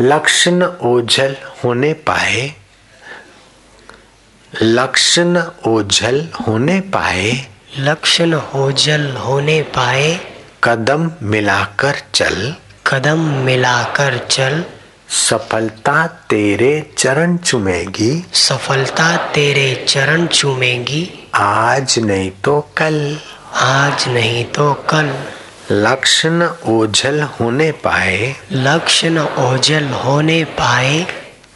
लक्षण ओझल होने पाए लक्षण ओझल होने पाए लक्षण ओझल होने पाए। कदम मिलाकर चल। कदम मिलाकर चल। सफलता तेरे चरण चुमेगी। सफलता तेरे चरण चुमेगी। आज नहीं तो कल। आज नहीं तो कल। लक्षण ओझल होने पाए। लक्षण ओझल होने पाए।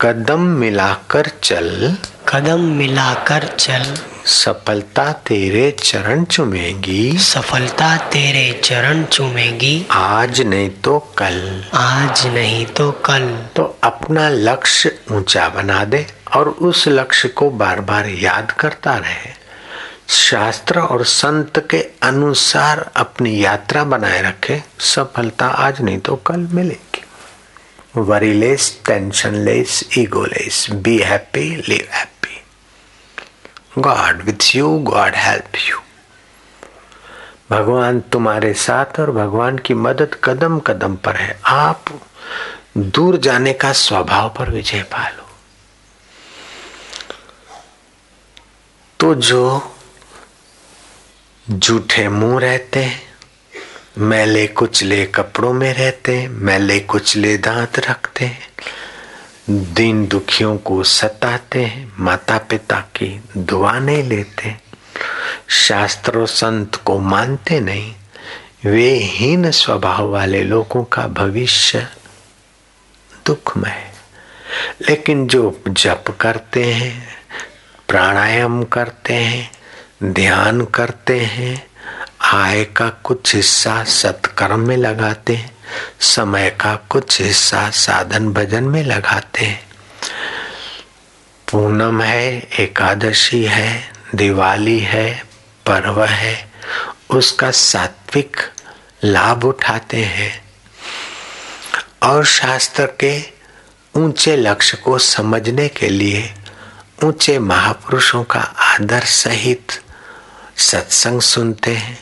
कदम मिलाकर चल। कदम मिलाकर चल। सफलता तेरे चरण चुमेगी। सफलता तेरे चरण चुमेगी। आज नहीं तो कल। आज नहीं तो कल। तो अपना लक्ष्य ऊँचा बना दे और उस लक्ष्य को बार बार याद करता रहे। शास्त्र और संत के अनुसार अपनी यात्रा बनाए रखे, सफलता आज नहीं तो कल मिलेगी। Worryless tensionless egoless be happy live happy God with you God help you भगवान तुम्हारे साथ और भगवान की मदद कदम कदम पर है। आप दूर जाने का स्वभाव पर विजय पा लो तो जो झूठे मुँह रहते हैं। मैले कुचले कपड़ों में रहते हैं। मैले कुचले दांत रखते हैं। दिन दुखियों को सताते हैं। माता पिता की दुआ नहीं लेते शास्त्रों संत को मानते नहीं। वे हीन स्वभाव वाले लोगों का भविष्य दुखमय लेकिन जो जप करते हैं, प्राणायाम करते हैं ध्यान करते हैं, आय का कुछ हिस्सा सत्कर्म में लगाते हैं, समय का कुछ हिस्सा साधन भजन में लगाते हैं। पूनम है, एकादशी है, दिवाली है, पर्व है, उसका सात्विक लाभ उठाते हैं। और शास्त्र के ऊँचे लक्ष्य को समझने के लिए ऊँचे महापुरुषों का आदर सहित सत्संग सुनते हैं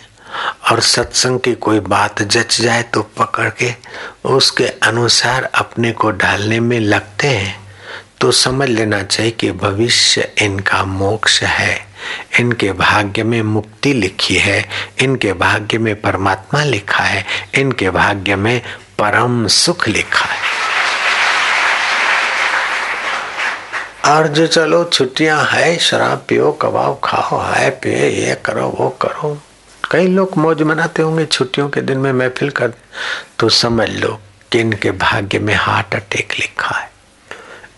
और सत्संग की कोई बात जच जाए तो पकड़ के उसके अनुसार अपने को ढालने में लगते हैं। तो समझ लेना चाहिए कि भविष्य इनका मोक्ष है। इनके भाग्य में मुक्ति लिखी है। इनके भाग्य में परमात्मा लिखा है। इनके भाग्य में परम सुख लिखा है। और जो चलो, छुट्टियाँ है, शराब पियो, कबाब खाओ, हाय पिए ये करो, वो करो। कई लोग मौज मनाते होंगे छुट्टियों के दिन में महफिल कर तो समझ लो कि इनके भाग्य में हार्ट अटैक लिखा है।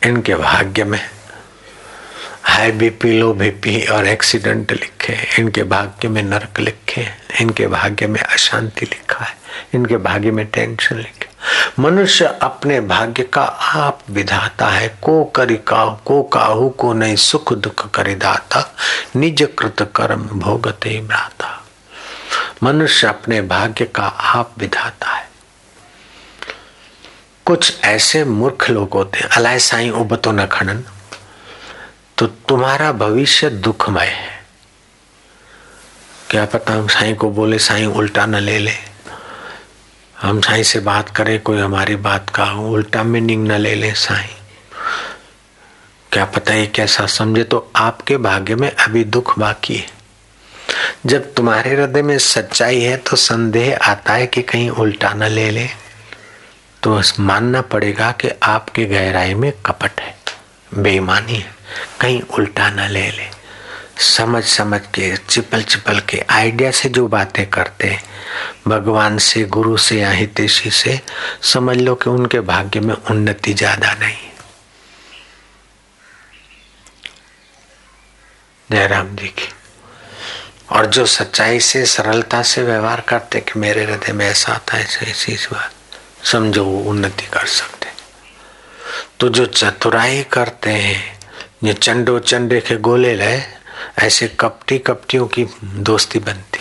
इनके भाग्य में हाई बीपी लो बीपी और एक्सीडेंट लिखे इनके भाग्य में नरक लिखे इनके भाग्य में अशांति लिखा है। इनके भाग्य में टेंशन लिखे मनुष्य अपने भाग्य का आप विधाता है। को करी काहू को काहू, को नहीं, सुख दुख करी दाता। निज कृत कर्म भोगते भ्राता। मनुष्य अपने भाग्य का आप विधाता है। कुछ ऐसे मूर्ख लोग होते हैं। अलाय साई उबतो न खनन। तो तुम्हारा भविष्य दुखमय है। क्या पता हम साई को बोले, साई, उल्टा न ले ले। हम साई से बात करें, कोई हमारी बात का उल्टा मीनिंग न ले ले, साई। क्या पता ये कैसा समझे तो आपके भाग्य में अभी दुख बाकी है। जब तुम्हारे हृदय में सच्चाई है तो संदेह आता है कि कहीं उल्टा न ले ले। तो मानना पड़ेगा कि आपके गहराई में कपट है, बेईमानी है। कहीं उल्टा ना ले ले। समझ समझ के, चिपल चिपल के आइडिया से जो बातें करते हैं, भगवान से, गुरु से या हितेशी से, समझ लो कि उनके भाग्य में उन्नति ज़्यादा नहीं। जयराम जी की। और जो सच्चाई से, सरलता से व्यवहार करते कि मेरे हृदय में ऐसा आता है, ऐसी बात, समझो वो उन्नति कर सकते। तो जो चतुराई करते हैं जो चंडो चंडे के गोले ले ऐसे कपटी कपटियों की दोस्ती बनती।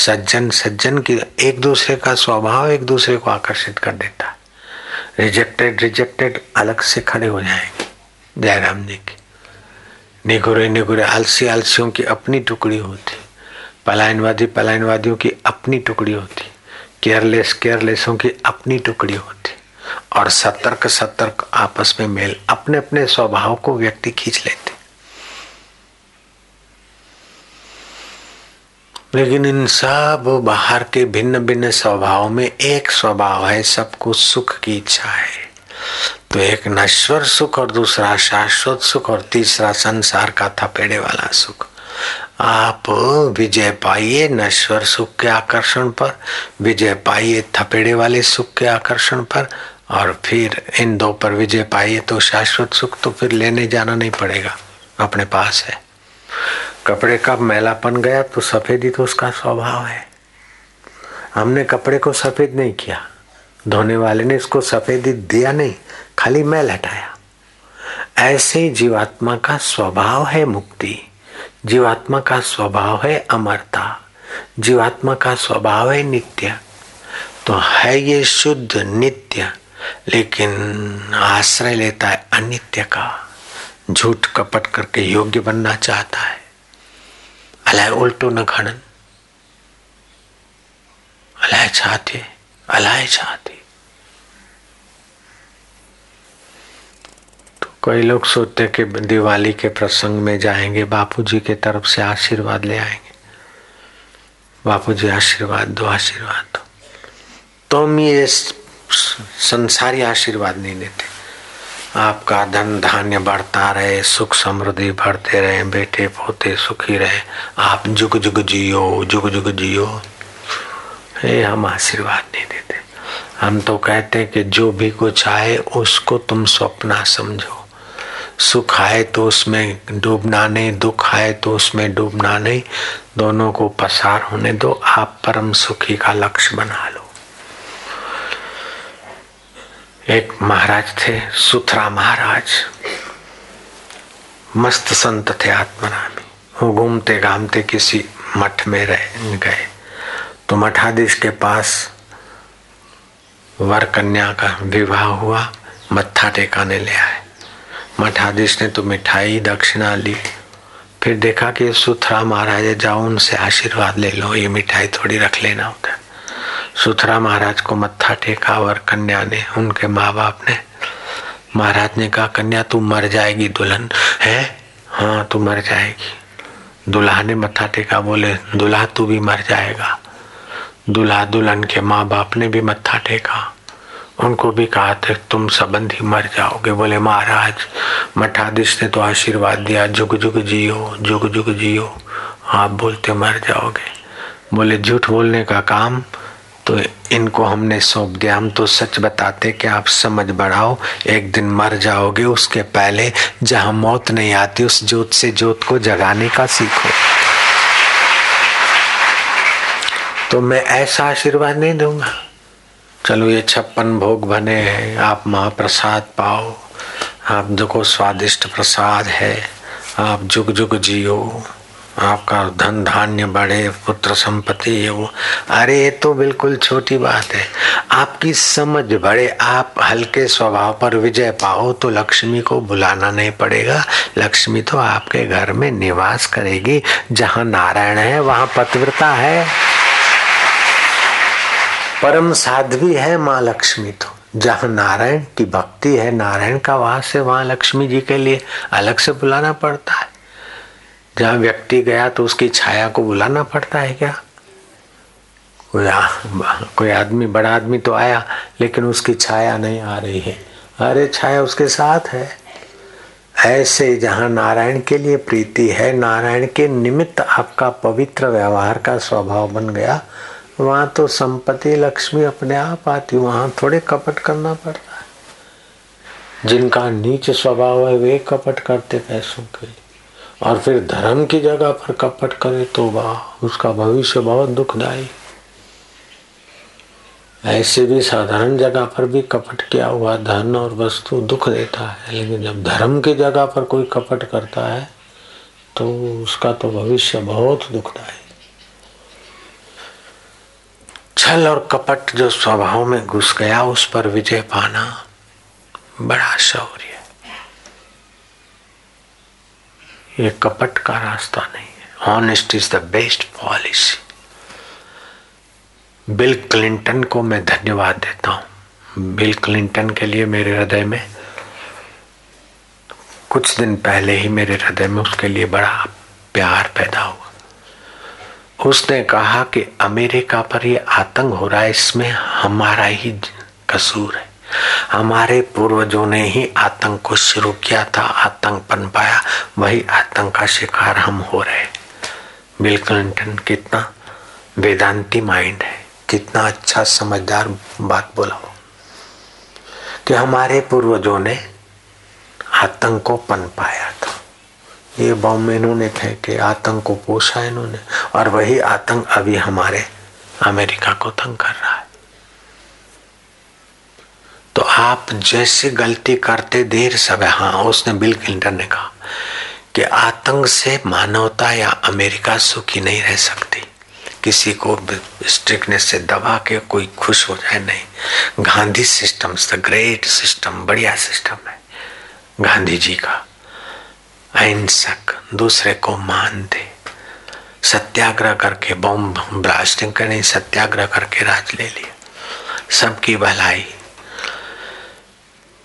सज्जन सज्जन की एक दूसरे का स्वभाव एक दूसरे को आकर्षित कर देता। रिजेक्टेड रिजेक्टेड अलग से खड़े हो जाएँगे, जयराम जी की। निगुरे निगुरे आलसी आलसियों की अपनी टुकड़ी होती। पलायनवादी पलायनवादियों की अपनी टुकड़ी होती। केयरलेस केयरलेसों की अपनी टुकड़ी होती। और सतर्क सतर्क आपस में मेल अपने अपने स्वभाव को व्यक्ति खींच लेते। लेकिन इन सब बाहर के भिन्न भिन्न स्वभाव में एक स्वभाव है सबको सुख की इच्छा है। तो एक नश्वर सुख और दूसरा शाश्वत सुख और तीसरा संसार का थपेड़े वाला सुख। आप विजय पाइए नश्वर सुख के आकर्षण पर, विजय पाइए थपेड़े वाले सुख के आकर्षण पर और फिर इन दो पर विजय पाइए तो शाश्वत सुख तो फिर लेने जाना नहीं पड़ेगा, अपने पास है। कपड़े का मैलापन गया तो सफेदी तो उसका स्वभाव है। हमने कपड़े को सफ़ेद नहीं किया, धोने वाले ने इसको सफेदी दिया नहीं, खाली मैल हटाया। ऐसे जीवात्मा का स्वभाव है मुक्ति, जीवात्मा का स्वभाव है अमरता, जीवात्मा का स्वभाव है नित्य। तो है ये शुद्ध नित्य लेकिन आश्रय लेता है अनित्य का। झूठ कपट करके योग्य बनना चाहता है। अलाय उल्टो न खड़न अलाय चाहते अलाय चाहते। तो कई लोग सोचते कि दिवाली के प्रसंग में जाएँगे, बापूजी के तरफ़ से आशीर्वाद ले आएँगे। बापूजी आशीर्वाद दो आशीर्वाद दो। तो ये संसारी आशीर्वाद नहीं देते आपका धन धान्य बढ़ता रहे, सुख समृद्धि बढ़ते रहे, बेटे पोते सुखी रहे, आप जुग जुग जियो, जुग जुग जियो। ये हम आशीर्वाद नहीं देते। हम तो कहते हैं कि जो भी कुछ आए, उसको तुम स्वप्ना समझो। सुख आए तो उसमें डूबना नहीं, दुख आए तो उसमें डूबना नहीं। दोनों को पसार होने दो, आप परम सुखी का लक्ष्य बना लो। एक महाराज थे, सुथरा महाराज। मस्त संत थे आत्मरामी वो घूमते घामते किसी मठ में रह गए। तो मठाधीश के पास वर कन्या का विवाह हुआ, मत्था टेकाने ले आए। मठाधीश ने तो मिठाई, दक्षिणा ली। फिर देखा कि सुथरा महाराज जाओ उनसे आशीर्वाद ले लो, ये मिठाई थोड़ी रख लेना उधर। सुथरा महाराज को मत्था टेका और कन्या ने, उनके माँ बाप ने, महाराज ने कहा, कन्या, तू मर जाएगी दुल्हन। है? हाँ तू मर जाएगी। दुल्हा ने मत्था टेका, बोले, दुल्हा, तू भी मर जाएगा। दुल्हा दुल्हन के माँ बाप ने भी मत्था टेका। उनको भी कहा था तुम संबंधी मर जाओगे। बोले, महाराज, मठाधीश ने तो आशीर्वाद दिया जुग जुग जियो जुग जुग जियो, आप बोलते मर जाओगे। बोले, झूठ बोलने का काम तो इनको हमने सौंप दिया। हम तो सच बताते कि आप समझ बढ़ाओ, एक दिन मर जाओगे उसके पहले, जहाँ मौत नहीं आती, उस जोत से जोत को जगाने का सीखो। तो मैं ऐसा आशीर्वाद नहीं दूँगा। चलो ये छप्पन भोग बने हैं, आप महाप्रसाद पाओ। आप देखो स्वादिष्ट प्रसाद है, आप जुग जुग जियो। आपका धन धान्य बढ़े, पुत्र संपत्ति ये वो अरे, ये तो बिल्कुल छोटी बात है। आपकी समझ बढ़े, आप हल्के स्वभाव पर विजय पाओ तो लक्ष्मी को बुलाना नहीं पड़ेगा। लक्ष्मी तो आपके घर में निवास करेगी। जहाँ नारायण है, वहाँ पतिव्रता है। परम साध्वी है माँ लक्ष्मी तो। जहाँ नारायण की भक्ति है, नारायण का वास है वहाँ लक्ष्मी जी के लिए। अलग से बुलाना पड़ता है। जहाँ व्यक्ति गया तो उसकी छाया को बुलाना पड़ता है क्या? कोई कोई आदमी, बड़ा आदमी तो आया, लेकिन उसकी छाया नहीं आ रही है। अरे, छाया उसके साथ है। ऐसे जहाँ नारायण के लिए प्रीति है, नारायण के निमित्त आपका पवित्र व्यवहार का स्वभाव बन गया, वहाँ तो संपत्ति लक्ष्मी अपने आप आती, वहाँ थोड़े कपट करना पड़ता है। जिनका नीच स्वभाव है, वे कपट करते पैसों के लिए। और फिर धर्म की जगह पर कपट करे तो वाह उसका भविष्य बहुत दुखदायी। ऐसे भी साधारण जगह पर भी कपट किया हुआ धन और वस्तु दुख देता है, लेकिन जब धर्म की जगह पर कोई कपट करता है तो उसका तो भविष्य बहुत दुखदायी। छल और कपट जो स्वभाव में घुस गया, उस पर विजय पाना बड़ा शौर्य ये कपट का रास्ता नहीं है। Honest is the best policy Bill Clinton को मैं धन्यवाद देता हूँ। बिल क्लिंटन के लिए मेरे हृदय में, कुछ दिन पहले ही मेरे हृदय में उसके लिए बड़ा प्यार पैदा हुआ। उसने कहा कि अमेरिका पर ये आतंक हो रहा है, इसमें हमारा ही कसूर है। हमारे पूर्वजों ने ही आतंक को शुरू किया था, आतंक बन पाया। वही आतंक का शिकार हम हो रहे बिल क्लिंटन, कितना वेदांती माइंड है, कितना अच्छा समझदार बात बोला हो कि हमारे पूर्वजों ने आतंक को पन पाया था। ये बम इन्होंने फेंके, आतंक को पोषा इन्होंने, और वही आतंक अभी हमारे अमेरिका को तंग कर रहा है। तो आप जैसे गलती करते देर सब हाँ उसने बिल क्लिंटन ने कहा कि आतंक से मानवता या अमेरिका सुखी नहीं रह सकती। किसी को स्ट्रिक्टनेस से दबा के कोई खुश हो जाए नहीं। Gandhi system the great system बढ़िया सिस्टम है। गांधी जी का अहिंसक, दूसरे को मान दे सत्याग्रह करके बम ब्लास्टिंग करने, सत्याग्रह करके राज ले लिया सबकी भलाई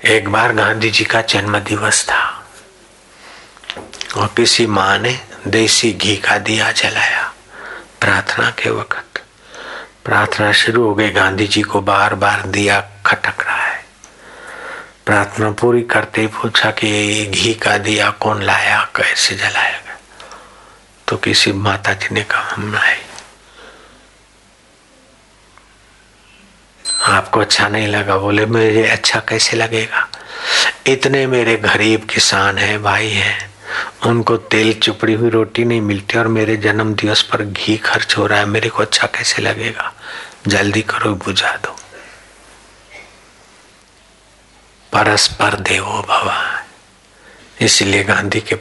एक बार गांधी जी का जन्म दिवस था। और किसी माँ ने देसी घी का दिया जलाया, प्रार्थना के वक्त। प्रार्थना शुरू हो गई, गांधी जी को बार बार दिया खटक रहा है। प्रार्थना पूरी करते ही पूछा कि ये घी का दिया कौन लाया, कैसे जलाया गया? तो किसी माता जी ने कहा, हम आए आपको अच्छा नहीं लगा, बोले, मुझे अच्छा कैसे लगेगा? इतने मेरे गरीब किसान हैं, भाई हैं। उनको तेल चुपड़ी हुई रोटी नहीं मिलती और मेरे जन्म दिवस पर घी खर्च हो रहा है, मेरे को अच्छा कैसे लगेगा? जल्दी करो, बुझा दो। परस्पर देवो भवा इसलिए गांधी के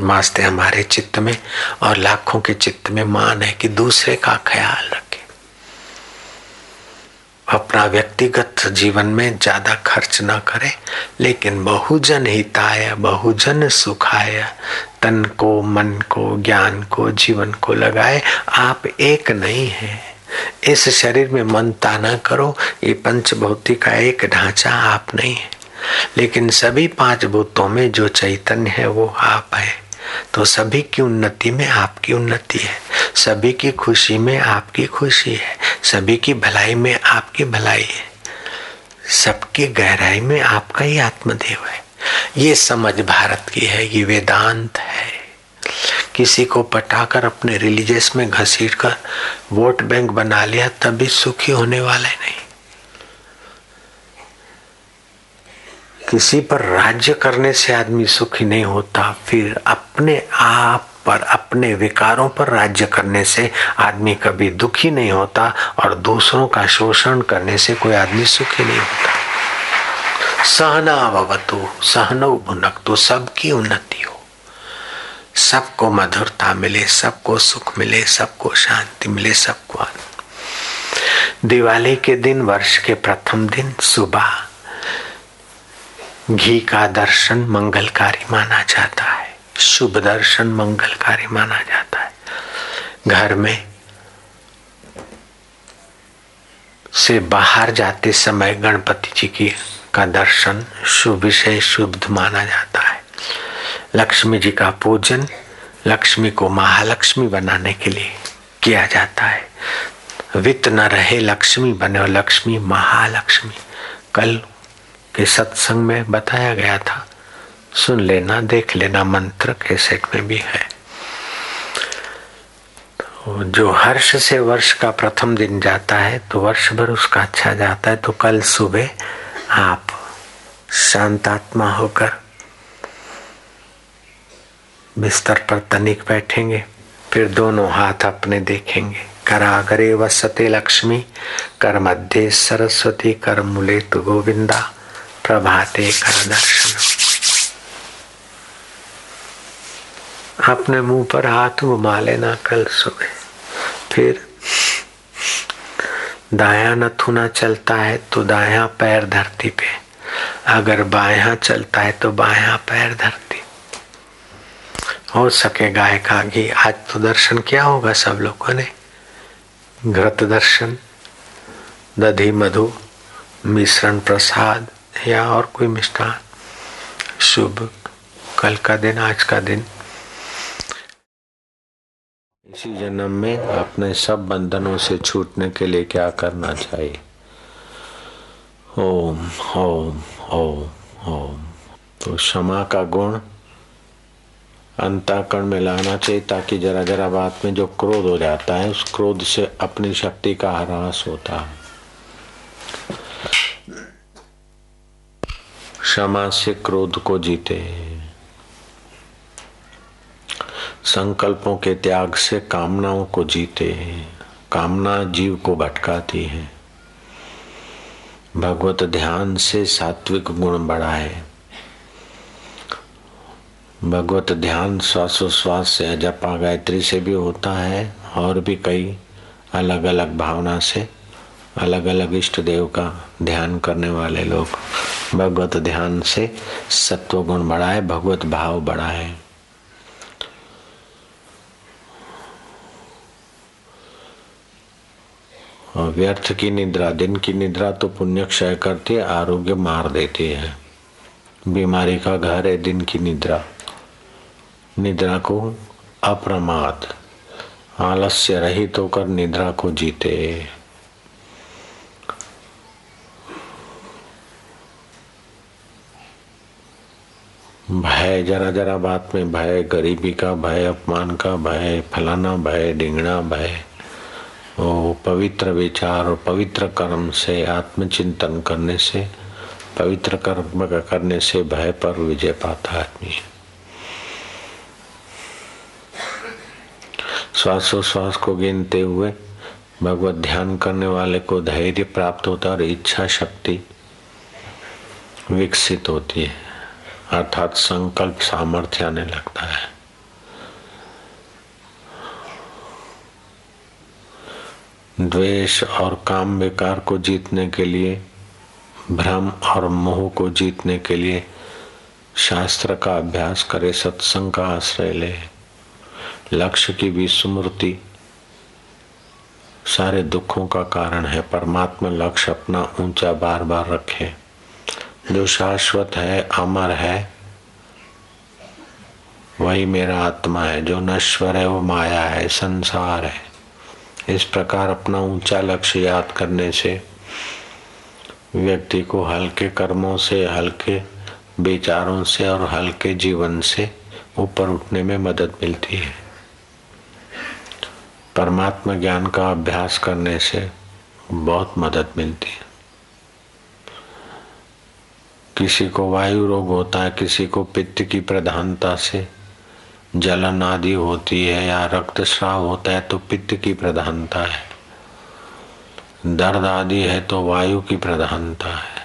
वास्ते हमारे चित्त में और लाखों के चित्त में मान है कि दूसरे का ख्याल रख। अपना व्यक्तिगत जीवन में ज़्यादा खर्च ना करे, लेकिन बहुजन हिताय, बहुजन सुखाय, तन को, मन को, ज्ञान को, जीवन को लगाए, आप एक नहीं है। इस शरीर में मन ताना करो, ये पंच भौतिक का एक ढांचा आप नहीं है। लेकिन सभी पाँच भूतों में जो चैतन्य है, वो आप है। तो सभी की उन्नति में आपकी उन्नति है। सभी की खुशी में आपकी खुशी है, सभी की भलाई में आपकी भलाई है। सबकी गहराई में आपका ही आत्मदेव है। ये समझ भारत की है, ये वेदांत है। किसी को पटाकर अपने रिलीजियस में घसीट कर वोट बैंक बना लिया, तभी सुखी होने वाला है नहीं। किसी पर राज्य करने से आदमी सुखी नहीं होता, फिर अपने आप पर अपने विकारों पर राज्य करने से आदमी कभी दुखी नहीं होता और दूसरों का शोषण करने से कोई आदमी सुखी नहीं होता। सहना सहनो भुनक तो सबकी उन्नति हो। सबको मधुरता मिले, सबको सुख मिले, सबको शांति मिले, सबको दिवाली के दिन, वर्ष के प्रथम दिन, सुबह। घी का दर्शन मंगलकारी माना जाता है। शुभ दर्शन मंगलकारी माना जाता है। घर में से बाहर जाते समय गणपति जी की का दर्शन शुभ विषय, शुभ माना जाता है। लक्ष्मी जी का पूजन लक्ष्मी को महालक्ष्मी बनाने के लिए किया जाता है। वित्त न रहे लक्ष्मी बने लक्ष्मी महालक्ष्मी। कल के सत्संग में बताया गया था सुन लेना, देख लेना, मंत्र कैसेट में भी है। तो जो हर्ष से वर्ष का प्रथम दिन जाता है तो वर्ष भर उसका अच्छा जाता है। तो कल सुबह आप शांतात्मा होकर बिस्तर पर तनिक बैठेंगे, फिर दोनों हाथ अपने देखेंगे। करागरे वसते लक्ष्मी कर मध्य सरस्वती कर मुले तो गोविंदा, प्रभाते कर दर्शन अपने मुँह पर हाथ घुमा लेना कल सुबह। फिर दाया नथुना चलता है तो दाया पैर धरती पे। अगर बाया चलता है तो बाया पैर धरती। हो सके गाय का घी आज तो दर्शन क्या होगा सब लोगों ने। घृत दर्शन, दधी मधु, मिश्रण प्रसाद या और कोई मिष्ठान। शुभ कल का दिन, आज का दिन। इसी जन्म में अपने सब बंधनों से छूटने के लिए क्या करना चाहिए? ओम ओम ओम ओम। तो क्षमा का गुण अंताकरण में लाना चाहिए ताकि जरा जरा बात में जो क्रोध हो जाता है, उस क्रोध से अपनी शक्ति का ह्रास होता है। क्षमा से क्रोध को जीते। संकल्पों के त्याग से कामनाओं को जीते हैं, कामना जीव को भटकाती है। भगवत ध्यान से सात्विक गुण बढ़ाए। भगवत ध्यान श्वासोश्वास से जपा गायत्री से भी होता है, और भी कई अलग अलग भावना से अलग अलग इष्ट देव का ध्यान करने वाले लोग भगवत ध्यान से सत्व गुण बढ़ाए, भगवत भाव बढ़ाए। व्यर्थ की निद्रा, दिन की निद्रा तो पुण्य क्षय करती है, आरोग्य मार देती है। बीमारी का घर है, दिन की निद्रा। निद्रा को अप्रमाद, आलस्य रहित होकर निद्रा को जीते। भय, जरा जरा बात में भय, गरीबी का भय, अपमान का भय, फलाना भय, डिंगना भय। पवित्र विचार और पवित्र कर्म से, आत्मचिंतन करने से, पवित्र कर्म करने से भय पर विजय पाता आदमी। श्वासोश्वास को गिनते हुए भगवत ध्यान करने वाले को धैर्य प्राप्त होता है और इच्छा शक्ति विकसित होती है। अर्थात संकल्प सामर्थ्य आने लगता है। द्वेष और काम विकार को जीतने के लिए, भ्रम और मोह को जीतने के लिए शास्त्र का अभ्यास करे सत्संग का आश्रय ले। लक्ष्य की विस्मृति सारे दुखों का कारण है। परमात्मा लक्ष्य अपना ऊँचा बार बार रखे। जो शाश्वत है, अमर है, वही मेरा आत्मा है। जो नश्वर है, वो माया है, संसार है। इस प्रकार अपना ऊँचा लक्ष्य याद करने से व्यक्ति को हल्के कर्मों से, हल्के विचारों से और हल्के जीवन से ऊपर उठने में मदद मिलती है। परमात्मा ज्ञान का अभ्यास करने से बहुत मदद मिलती है। किसी को वायु रोग होता है, किसी को पित्त की प्रधानता से जलन आदि होती है या रक्तस्राव होता है तो पित्त की प्रधानता है। दर्द आदि है तो वायु की प्रधानता है।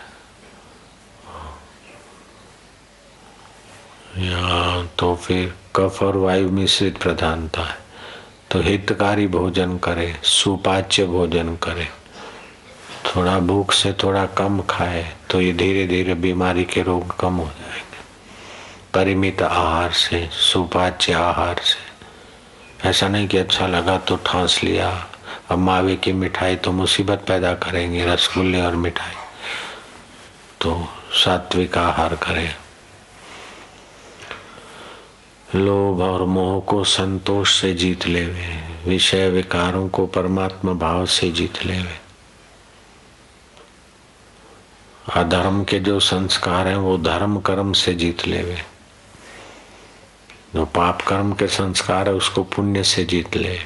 या तो फिर कफ और वायु मिश्रित प्रधानता है। तो हितकारी भोजन करे, सुपाच्य भोजन करे। थोड़ा भूख से थोड़ा कम खाए तो ये धीरे धीरे बीमारी के रोग कम हो जाएँगे। परिमित आहार से, सुपाच्य आहार से। ऐसा नहीं कि अच्छा लगा तो ठांस लिया। अब मावे की मिठाई तो मुसीबत पैदा करेंगे, रसगुल्ले और मिठाई। तो सात्विक आहार करें। लोभ और मोह को संतोष से जीत लेवे। विषय विकारों को परमात्मा भाव से जीत लेवे। अधर्म के जो संस्कार हैं, वो धर्म कर्म से जीत लेवे। जो पाप कर्म के संस्कार है, उसको पुण्य से जीत ले।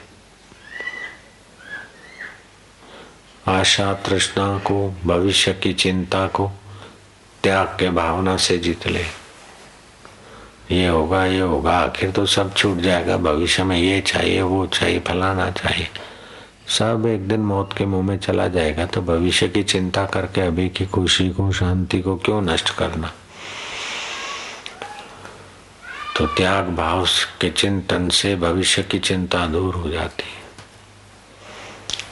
आशा तृष्णा को, भविष्य की चिंता को, त्याग के भावना से जीत ले। ये होगा ये होगा, आखिर तो सब छूट जाएगा, भविष्य में ये चाहिए, वो चाहिए, फलाना चाहिए। सब एक दिन मौत के मुँह में चला जाएगा तो भविष्य की चिंता करके अभी की खुशी को, शांति को क्यों नष्ट करना? तो त्याग भाव के चिंतन से भविष्य की चिंता दूर हो जाती है।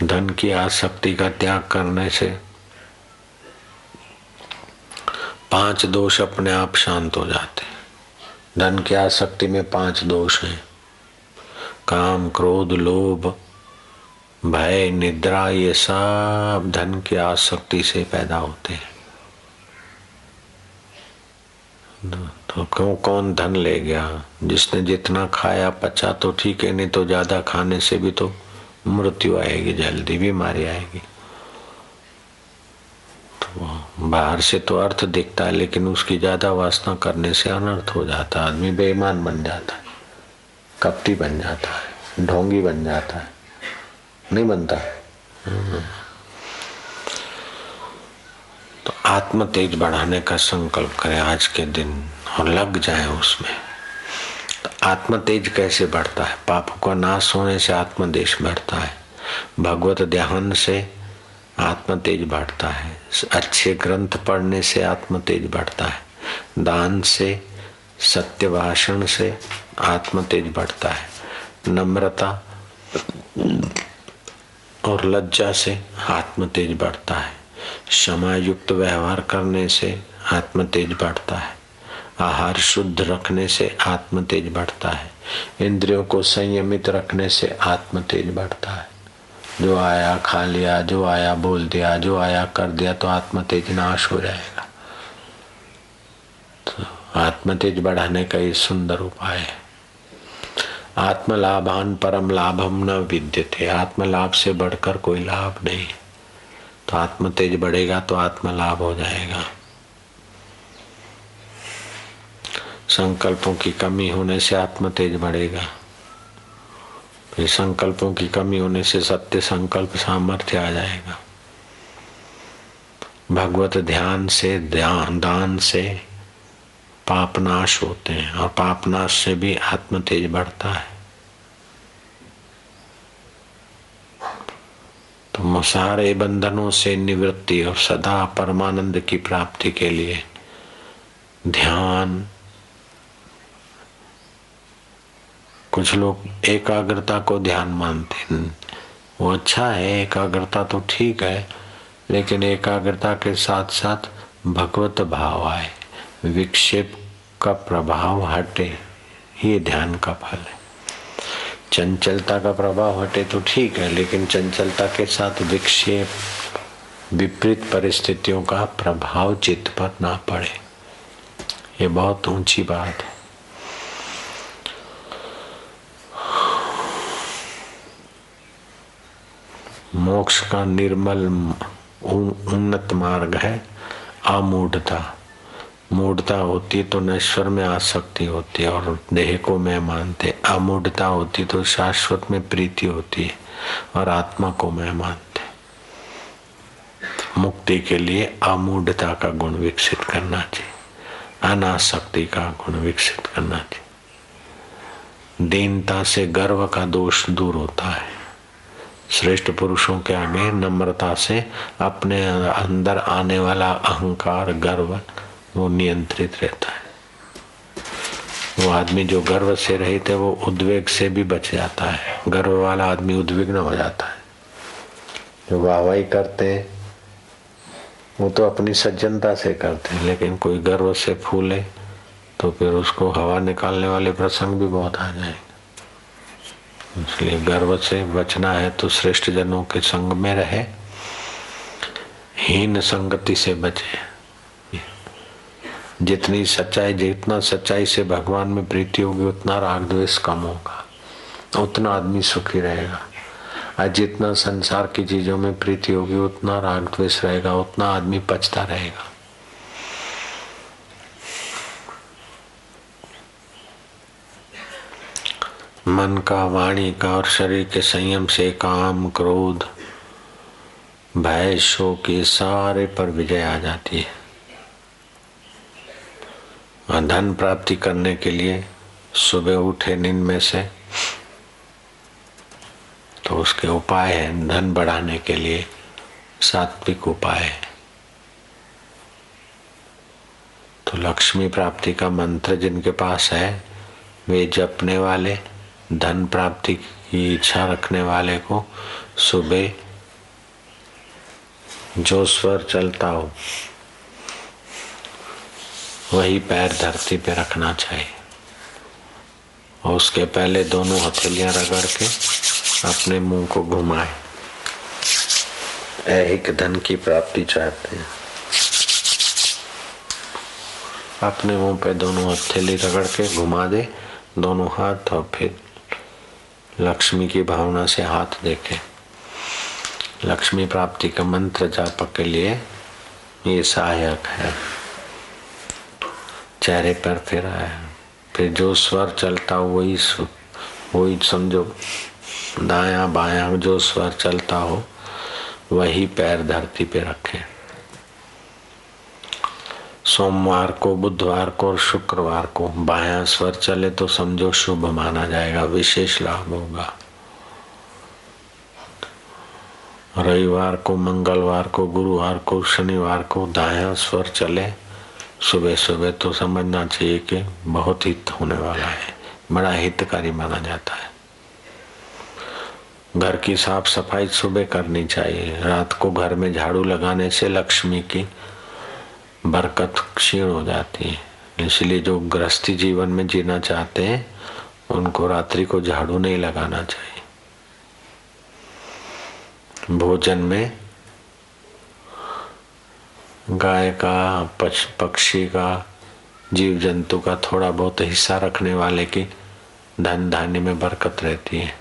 धन की आसक्ति का त्याग करने से पाँच दोष अपने आप शांत हो जाते हैं। धन की आसक्ति में पाँच दोष हैं। काम, क्रोध, लोभ, भय, निद्रा, ये सब धन की आसक्ति से पैदा होते हैं। तो क्यों कौन धन ले गया? जिसने जितना खाया, पचा तो ठीक है, नहीं तो ज़्यादा खाने से भी तो मृत्यु आएगी, जल्दी बीमारी आएगी। तो बाहर से तो अर्थ दिखता है, लेकिन उसकी ज़्यादा वासना करने से अनर्थ हो जाता है। आदमी बेईमान बन जाता है, कपटी बन जाता है, ढोंगी बन जाता है, नहीं बनता। तो आत्म तेज बढ़ाने का संकल्प करें आज के दिन और लग जाए उसमें। तो आत्म तेज कैसे बढ़ता है? पाप का नाश होने से आत्म देश बढ़ता है। भगवत ध्यान से आत्म तेज बढ़ता है। अच्छे ग्रंथ पढ़ने से आत्म तेज बढ़ता है। दान से सत्य भाषण से आत्म तेज बढ़ता है। नम्रता और लज्जा से आत्म तेज बढ़ता है। क्षमा युक्त व्यवहार करने से आत्म तेज बढ़ता है। आहार शुद्ध रखने से आत्म तेज बढ़ता है। इंद्रियों को संयमित रखने से आत्म तेज बढ़ता है। जो आया खा लिया, जो आया बोल दिया, जो आया कर दिया तो आत्म तेज नाश हो जाएगा। तो आत्म तेज बढ़ाने का ये सुंदर उपाय है। आत्म लाभान परम लाभम न विद्य थे आत्म लाभ से बढ़कर कोई लाभ नहीं। तो आत्म तेज बढ़ेगा तो आत्म लाभ हो जाएगा। संकल्पों की कमी होने से आत्म तेज बढ़ेगा। फिर संकल्पों की कमी होने से सत्य संकल्प सामर्थ्य आ जाएगा। भगवत ध्यान से ध्यान, दान से पापनाश होते हैं और पापनाश से भी आत्म तेज बढ़ता है। तो सारे बंधनों से निवृत्ति और सदा परमानंद की प्राप्ति के लिए ध्यान। कुछ लोग एकाग्रता को ध्यान मानते हैं। वो अच्छा है, एकाग्रता तो ठीक है, लेकिन एकाग्रता के साथ साथ भगवत भाव आए। विक्षेप का प्रभाव हटे, ये ध्यान का फल है। चंचलता का प्रभाव हटे तो ठीक है, लेकिन चंचलता के साथ विक्षेप, विपरीत परिस्थितियों का प्रभाव चित्त पर ना पड़े। ये बहुत ऊँची बात है। मोक्ष का निर्मल उन्नत मार्ग है अमूढ़ता मूढ़ता होती तो नश्वर में आसक्ति होती है और देह को मैं मानते। अमूढ़ता होती तो शाश्वत में प्रीति होती है और आत्मा को मैं मानते। मुक्ति के लिए अमूढ़ता का गुण विकसित करना चाहिए। अनासक्ति का गुण विकसित करना चाहिए। दीनता से गर्व का दोष दूर होता है। श्रेष्ठ पुरुषों के आगे नम्रता से अपने अंदर आने वाला अहंकार, गर्व वो नियंत्रित रहता है। वो आदमी जो गर्व से रहित है, वो उद्वेग से भी बच जाता है। गर्व वाला आदमी उद्विग्न हो जाता है। जो वाहवाही करते हैं, वो तो अपनी सज्जनता से करते हैं, लेकिन कोई गर्व से फूले तो फिर उसको हवा निकालने वाले प्रसंग भी बहुत आ जाएँगे। इसलिए गर्व से बचना है तो श्रेष्ठ जनों के संग में रहे, हीन संगति से बचे। जितनी सच्चाई, जितना सच्चाई से भगवान में प्रीति होगी, उतना राग द्वेष कम होगा। उतना आदमी सुखी रहेगा। और जितना संसार की चीज़ों में प्रीति होगी, उतना राग द्वेष रहेगा, उतना आदमी पचता रहेगा। मन का, वाणी का और शरीर के संयम से काम, क्रोध, भय, शोक, ये सारे पर विजय आ जाती है। धन प्राप्ति करने के लिए सुबह उठे नींद में से। तो उसके उपाय है धन बढ़ाने के लिए सात्विक उपाय। है तो लक्ष्मी प्राप्ति का मंत्र जिनके पास है, वे जपने वाले, धन प्राप्ति की इच्छा रखने वाले को सुबह जो स्वर चलता हो वही पैर धरती पे रखना चाहिए। और उसके पहले दोनों हथेलियाँ रगड़ के अपने मुँह को घुमाए। ऐहिक धन की प्राप्ति चाहते हैं। अपने मुँह पे दोनों हथेली रगड़ के घुमा दे, दोनों हाथ और फिर लक्ष्मी की भावना से हाथ देखे। लक्ष्मी प्राप्ति का मंत्र जाप के लिए ये सहायक है। चेहरे पर फिर आया। फिर जो स्वर चलता हो, वही वही समझो, दाया बाया जो स्वर चलता हो, वही पैर धरती पे रखे। सोमवार को, बुधवार को और शुक्रवार को बाया स्वर चले तो समझो शुभ माना जाएगा, विशेष लाभ होगा। रविवार को, मंगलवार को, गुरुवार को, शनिवार को दाया स्वर चले सुबह सुबह तो समझना चाहिए कि बहुत हित होने वाला है। बड़ा हितकारी माना जाता है। घर की साफ़ सफ़ाई सुबह करनी चाहिए। रात को घर में झाड़ू लगाने से लक्ष्मी की बरकत क्षीण हो जाती है। इसलिए जो गृहस्थी जीवन में जीना चाहते हैं, उनको रात्रि को झाड़ू नहीं लगाना चाहिए। भोजन में गाय का, पक्षी का जीव जंतु का थोड़ा बहुत हिस्सा रखने वाले की धन धान्य में बरकत रहती है।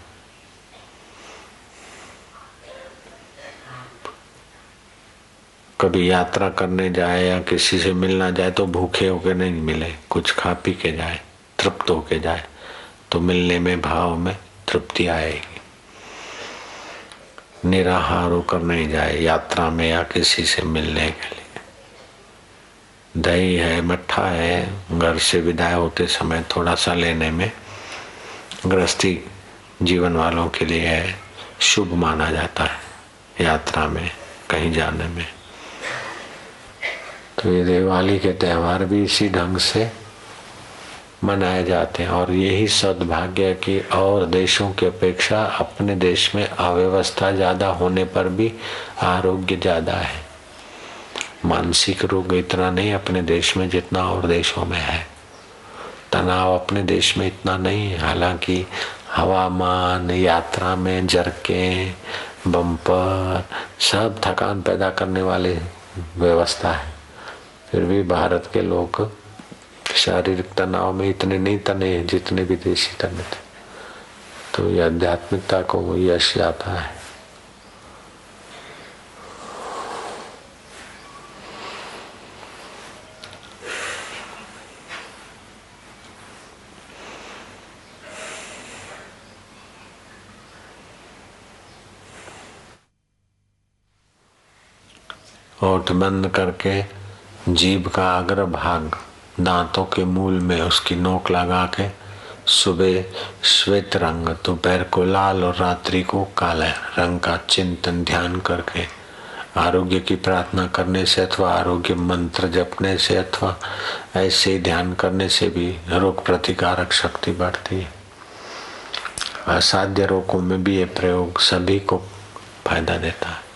कभी यात्रा करने जाए या किसी से मिलना जाए तो भूखे होके नहीं मिले, कुछ खा पी के जाए, तृप्त होके जाए तो मिलने में भाव में तृप्ति आएगी। निराहार होकर नहीं जाए यात्रा में या किसी से मिलने के लिए। दही है, मट्ठा है, घर से विदाई होते समय थोड़ा सा लेने में गृहस्थी जीवन वालों के लिए शुभ माना जाता है यात्रा में, कहीं जाने में। तो ये दिवाली के त्यौहार भी इसी ढंग से मनाए जाते हैं और यही सद्भाग्य की और देशों की अपेक्षा अपने देश में अव्यवस्था ज़्यादा होने पर भी आरोग्य ज़्यादा है। मानसिक रोग इतना नहीं, अपने देश में जितना और देशों में है। तनाव अपने देश में इतना नहीं, हालाँकि हवामान, यात्रा में जरके, बम्पर, सब थकान पैदा करने वाले व्यवस्था है। फिर भी भारत के लोग शारीरिक तनाव में इतने नहीं तने जितने विदेशी तने थे। तो ये आध्यात्मिकता को यश आता है। ओठ बंद करके जीभ का अग्र भाग दांतों के मूल में उसकी नोक लगा के सुबह श्वेत रंग, दोपहर को लाल और रात्रि को काला रंग का चिंतन, ध्यान करके आरोग्य की प्रार्थना करने से अथवा आरोग्य मंत्र जपने से अथवा ऐसे ध्यान करने से भी रोग प्रतिकारक शक्ति बढ़ती है। असाध्य रोगों में भी ये प्रयोग सभी को फ़ायदा देता है।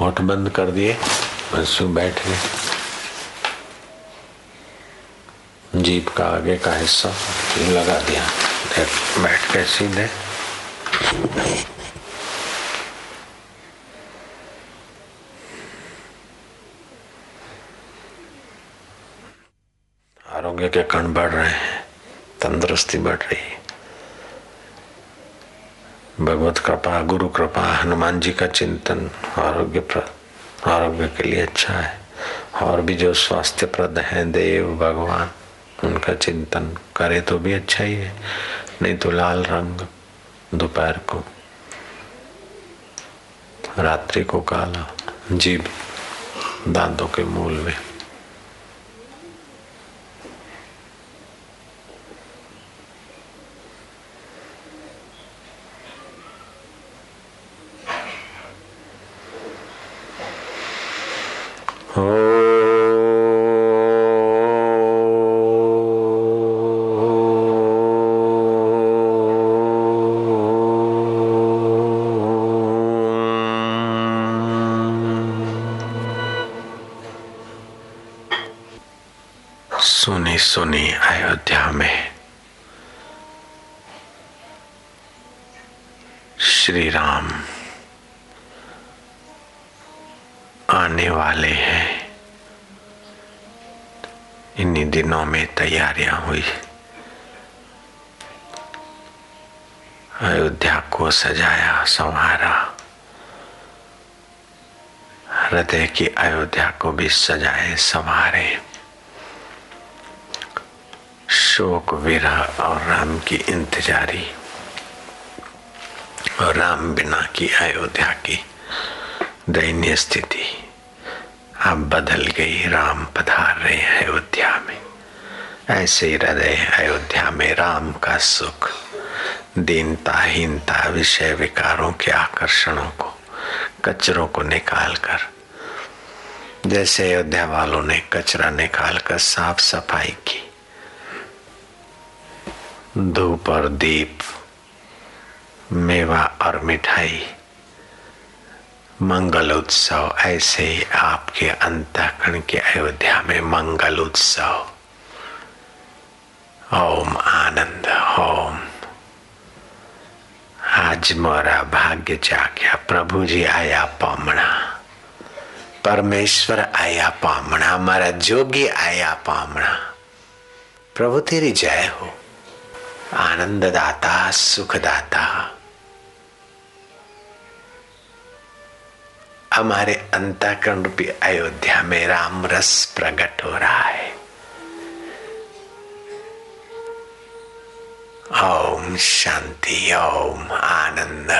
होठ बंद कर दिए, बस बैठ गए। जीप का आगे का हिस्सा लगा दिया। बैठ के सीधे। आरोग्य के कण बढ़ रहे हैं, तंदुरुस्ती बढ़ रही है। भगवत कृपा, गुरु कृपा, हनुमान जी का चिंतन आरोग्य आरोग्य के लिए अच्छा है। और भी जो स्वास्थ्य प्रद है, देव, भगवान, उनका चिंतन करे तो भी अच्छा ही है। नहीं तो लाल रंग दोपहर को, रात्रि को काला जीव दांतों के मूल में। सुनी सुनी अयोध्या में श्री राम आने वाले हैं। इन्हीं दिनों में तैयारियाँ हुई। अयोध्या को सजाया संवारा हृदय की अयोध्या को भी सजाए संवारे शोक विरह और राम की इंतजारी और राम बिना की अयोध्या की दयनीय स्थिति। अब बदल गई, राम पधार रहे अयोध्या में। ऐसे हृदय अयोध्या में राम का सुख दीनता हीनता विषय विकारों के आकर्षणों को, कचरों को निकालकर। जैसे अयोध्या वालों ने कचरा निकालकर साफ़ सफ़ाई की धूप और दीप मेवा और मिठाई। मंगल उत्सव, ऐसे ही आपके अंतकरण के अयोध्या में मंगल उत्सव। ओम आनंद, ओम। आज मोरा भाग्य जाग्या प्रभु जी आया पामणा। परमेश्वर आया पामणा मारा जोगी आया पामणा। प्रभु तेरी जय हो। आनंद सुखदाता। सुख दाता हमारे अंतकरण रूपी अयोध्या में राम रस प्रकट हो रहा है। ओम शांति, ओम आनंद।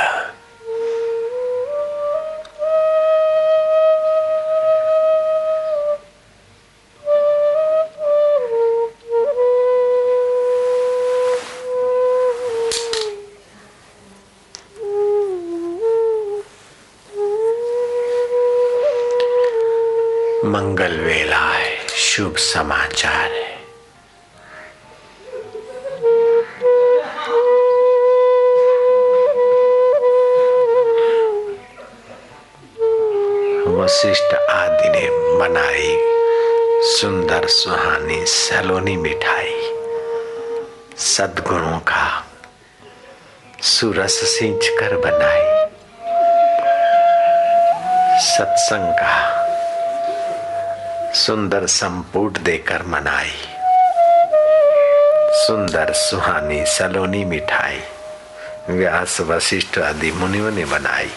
मंगल वेला है। शुभ समाचार है। वशिष्ठ आदि ने बनाई सुंदर सुहानी सलोनी मिठाई। सदगुणों का सुरस सींच कर बनाई। सत्संग का सुंदर संपुट देकर मनाई। सुंदर सुहानी सलोनी मिठाई, व्यास वशिष्ठ आदि मुनियों ने बनाई।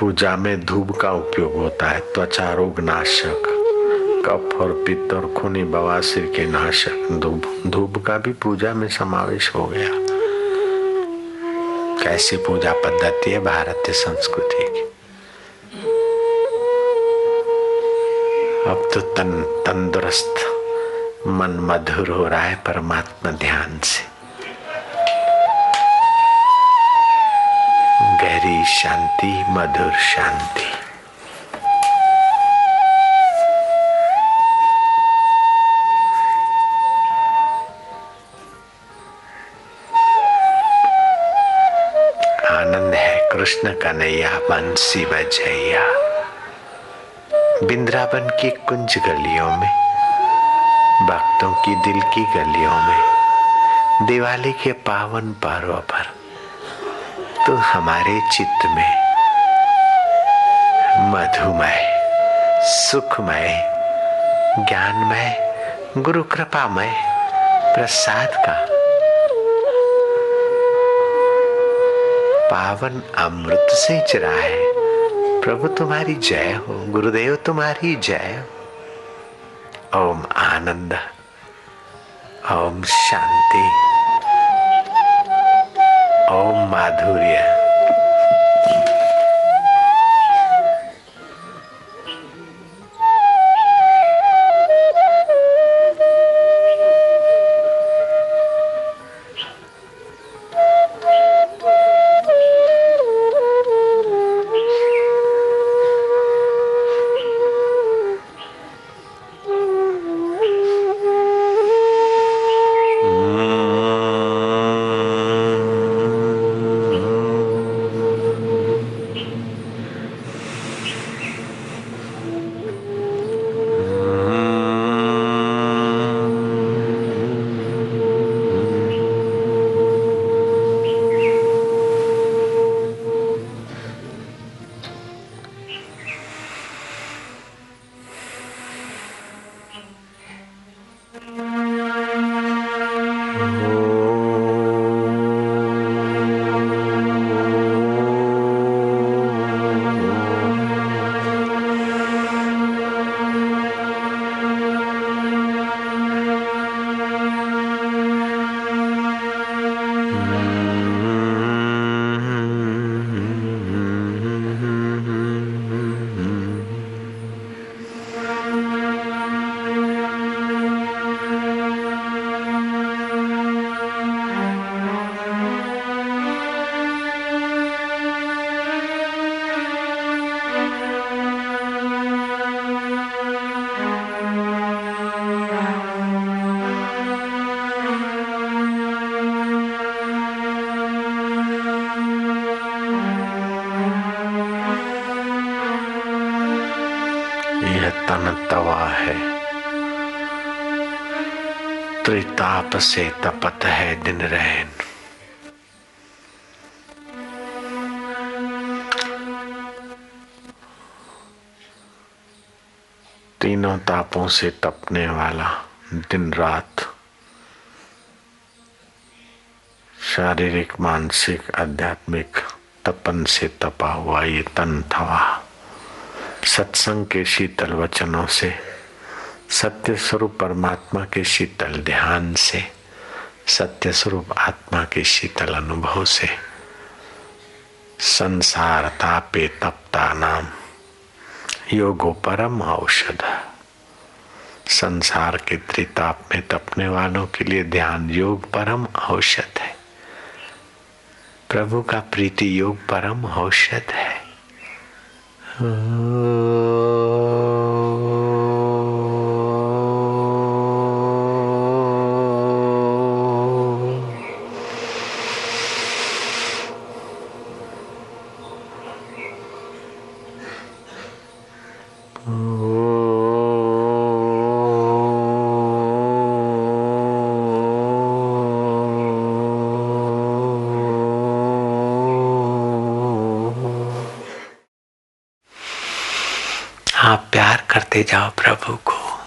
पूजा में धूप का उपयोग होता है, त्वचा रोग नाशक। कफ और पित्त और खूनी बवासीर के नाशक धूप। धूप का भी पूजा में समावेश हो गया। कैसी पूजा पद्धति है भारतीय संस्कृति की? अब तो तन, तंदुरुस्त, मन मधुर हो रहा है परमात्मा ध्यान से। गहरी शांति, मधुर शांति। कृष्ण कन्हैया बंसी बजैया बिंद्रावन की कुंज गलियों में, भक्तों की दिल की गलियों में, दिवाली के पावन पर्व पर तो हमारे चित्त में मधुमय, सुखमय, ज्ञानमय गुरु कृपामय प्रसाद का पावन अमृत से चरा है। प्रभु तुम्हारी जय हो, गुरुदेव तुम्हारी जय हो। ओम आनंद, ओम शांति, ओम माधुर्य। त्रिताप से तपत है दिन रहन। तीनों तापों से तपने वाला दिन रात। शारीरिक, मानसिक, आध्यात्मिक तपन से तपा हुआ ये तन थवा सत्संग के शीतल वचनों से सत्य स्वरूप परमात्मा के शीतल ध्यान से, सत्य स्वरूप आत्मा के शीतल अनुभव से, संसार तापे तपता नाम, योगो परम औषध। संसार के त्रिताप में तपने वालों के लिए ध्यान योग परम औषध है। प्रभु का प्रीति योग परम औषध है। आप प्यार करते जाओ प्रभु को।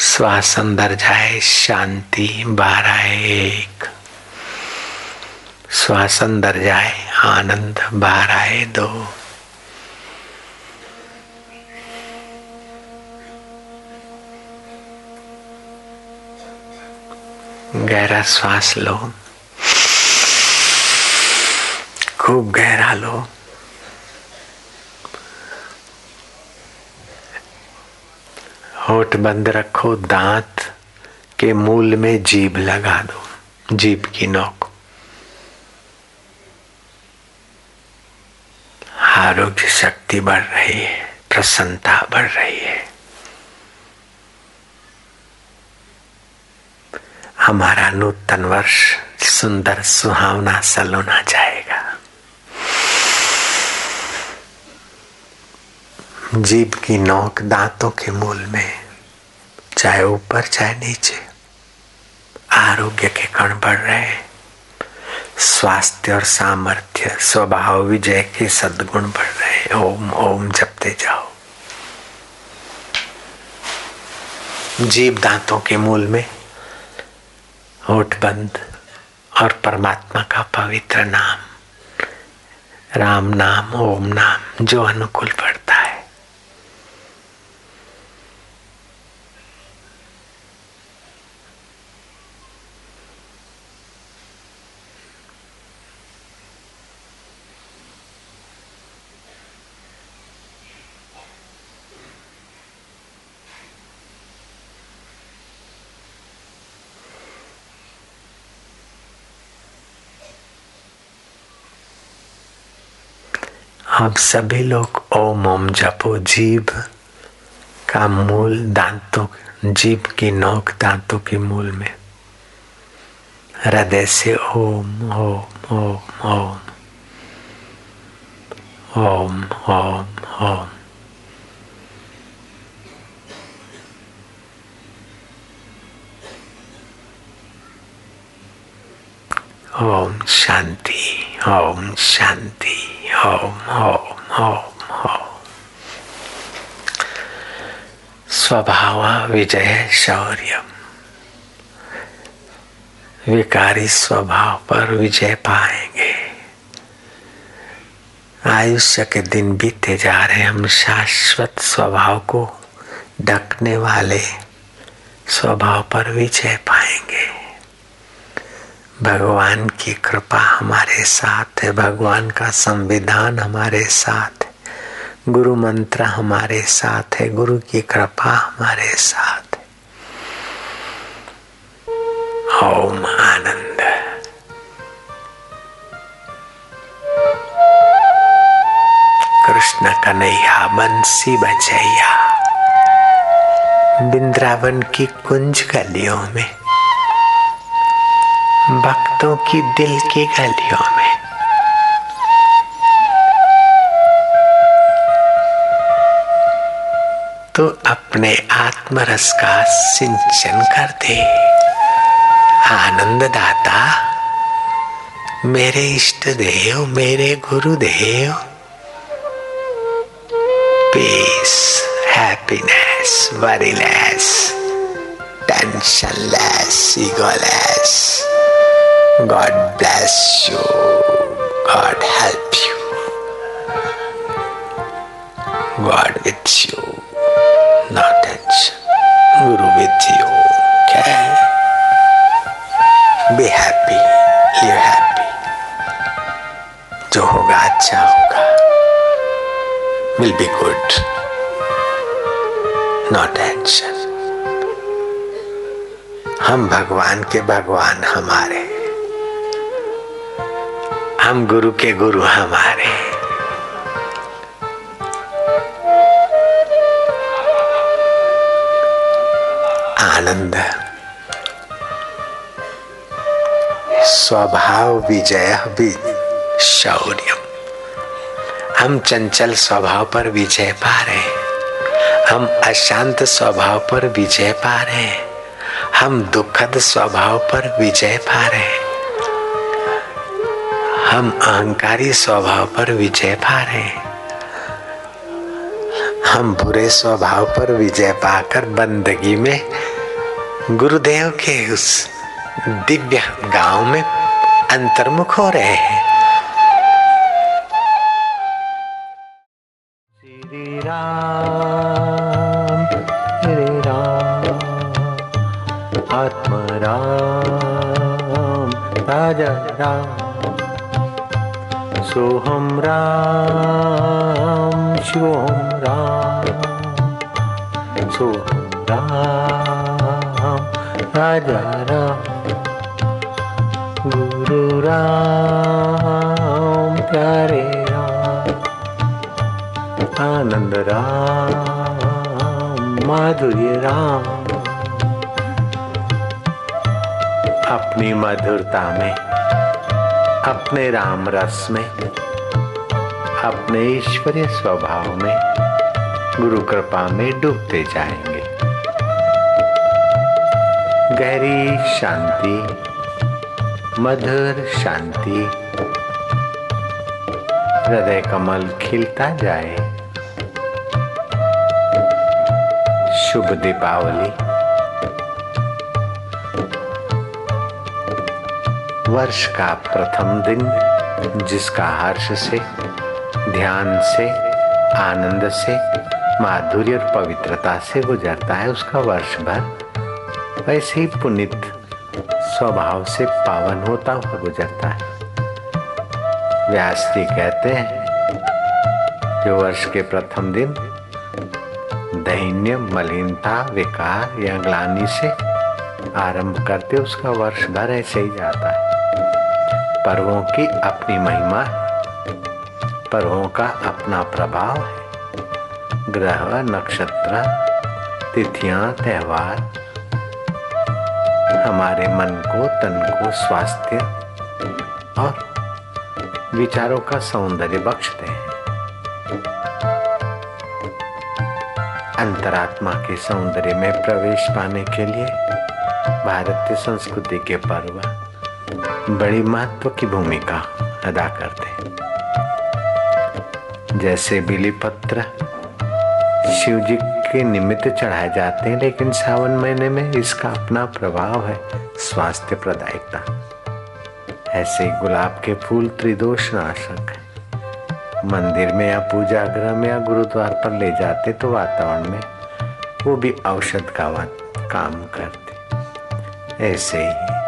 श्वास अंदर जाए, शांति बाहर आए एक। श्वास अंदर जाए, आनंद बाहर आए दो। गहरा श्वास लो। खूब गहरा लो। होठ बंद रखो, दांत के मूल में जीभ लगा दो, जीभ की नोक। आरोग्य शक्ति बढ़ रही है, प्रसन्नता बढ़ रही है। हमारा नूतन वर्ष सुंदर सुहावना सलोना जाएगा। जीभ की नोक दांतों के मूल में चाहे ऊपर, चाहे नीचे। आरोग्य के कण बढ़ रहे हैं। स्वास्थ्य और सामर्थ्य, स्वभाव विजय के सद्गुण बढ़ रहे हैं। ओम ओम जपते जाओ। जीव दांतों के मूल में होठ बंद और परमात्मा का पवित्र नाम। राम नाम, ओम नाम, जो अनुकूल पड़ता है आप सभी लोग ओम ओम जपो जीव का मूल दांतों जीव की नोक दांतों के मूल में। हृदय से ओम ओम ओम ओम ओम ओम ओम। ओम शांति ओम शांति। ओम ओम ओम ओम स्वभाव विजय शौर्य विकारी स्वभाव पर विजय पाएँगे आयुष्य के दिन बीते जा रहे हम शाश्वत स्वभाव को ढकने वाले स्वभाव पर विजय पाएँगे भगवान की कृपा हमारे साथ है, भगवान का संविधान हमारे साथ है, गुरु मंत्र हमारे साथ है, गुरु की कृपा हमारे साथ है। ओम आनंद। कृष्ण कन्हैया, बंसी बजैया बिंद्रावन की कुंज गलियों में भक्तों की दिल की गलियों में। तो अपने आत्मरस का सिंचन कर दे। आनंद दाता मेरे इष्ट देव, मेरे गुरुदेव। Peace happiness worryless tensionless egoless God bless you God help you God with you, no tension. Guru with you, okay? Be happy, live happy. जो होगा अच्छा होगा will be good. No tension. हम भगवान के भगवान हमारे हम गुरु के गुरु हमारे। आनंद। स्वभाव विजय भी शौर्य। हम चंचल स्वभाव पर विजय पा रहे हम अशांत स्वभाव पर विजय पा रहे हम दुखद स्वभाव पर विजय पा रहे हम अहंकारी स्वभाव पर विजय पा रहे हैं। हम बुरे स्वभाव पर विजय पाकर बंदगी में गुरुदेव के उस दिव्य गाँव में अंतर्मुख हो रहे हैं। राम, राजा राम। सोहम राम शिवोम राम सोहम राम, राजा राम, गुरु राम, प्यारे राम, आनंद राम, माधुर्य राम। अपनी मधुरता में अपने राम रस में, अपने ईश्वरीय स्वभाव में, गुरु कृपा में डूबते जाएँगे। गहरी शांति, मधुर शांति, हृदय कमल खिलता जाए। शुभ दीपावली। वर्ष का प्रथम दिन, जिसका हर्ष से, ध्यान से, आनंद से, माधुर्य और पवित्रता से गुजरता है उसका वर्ष भर वैसे ही पुनित स्वभाव से पावन होता हुआ गुजरता है। व्यास जी कहते हैं, जो वर्ष के प्रथम दिन, दैन्य, मलिनता, विकार या ग्लानी से आरंभ करते उसका वर्ष भर ऐसे ही जाता है। पर्वों की अपनी महिमा है। पर्वों का अपना प्रभाव है। ग्रह, नक्षत्र, तिथियाँ, त्योहार। हमारे मन को, तन को स्वास्थ्य और विचारों का सौंदर्य बख्शते हैं। अंतरात्मा के सौंदर्य में प्रवेश पाने के लिए भारतीय संस्कृति के पर्व बड़ी महत्व की भूमिका अदा करते जैसे बिली पत्र शिव जी के निमित्त चढ़ाए जाते हैं, लेकिन सावन महीने में इसका अपना प्रभाव है स्वास्थ्य प्रदायकता ऐसे गुलाब के फूल त्रिदोष नाशक है। मंदिर में या पूजा गृह में या गुरुद्वार पर ले जाते तो वातावरण में वो भी औषध का काम करते। ऐसे ही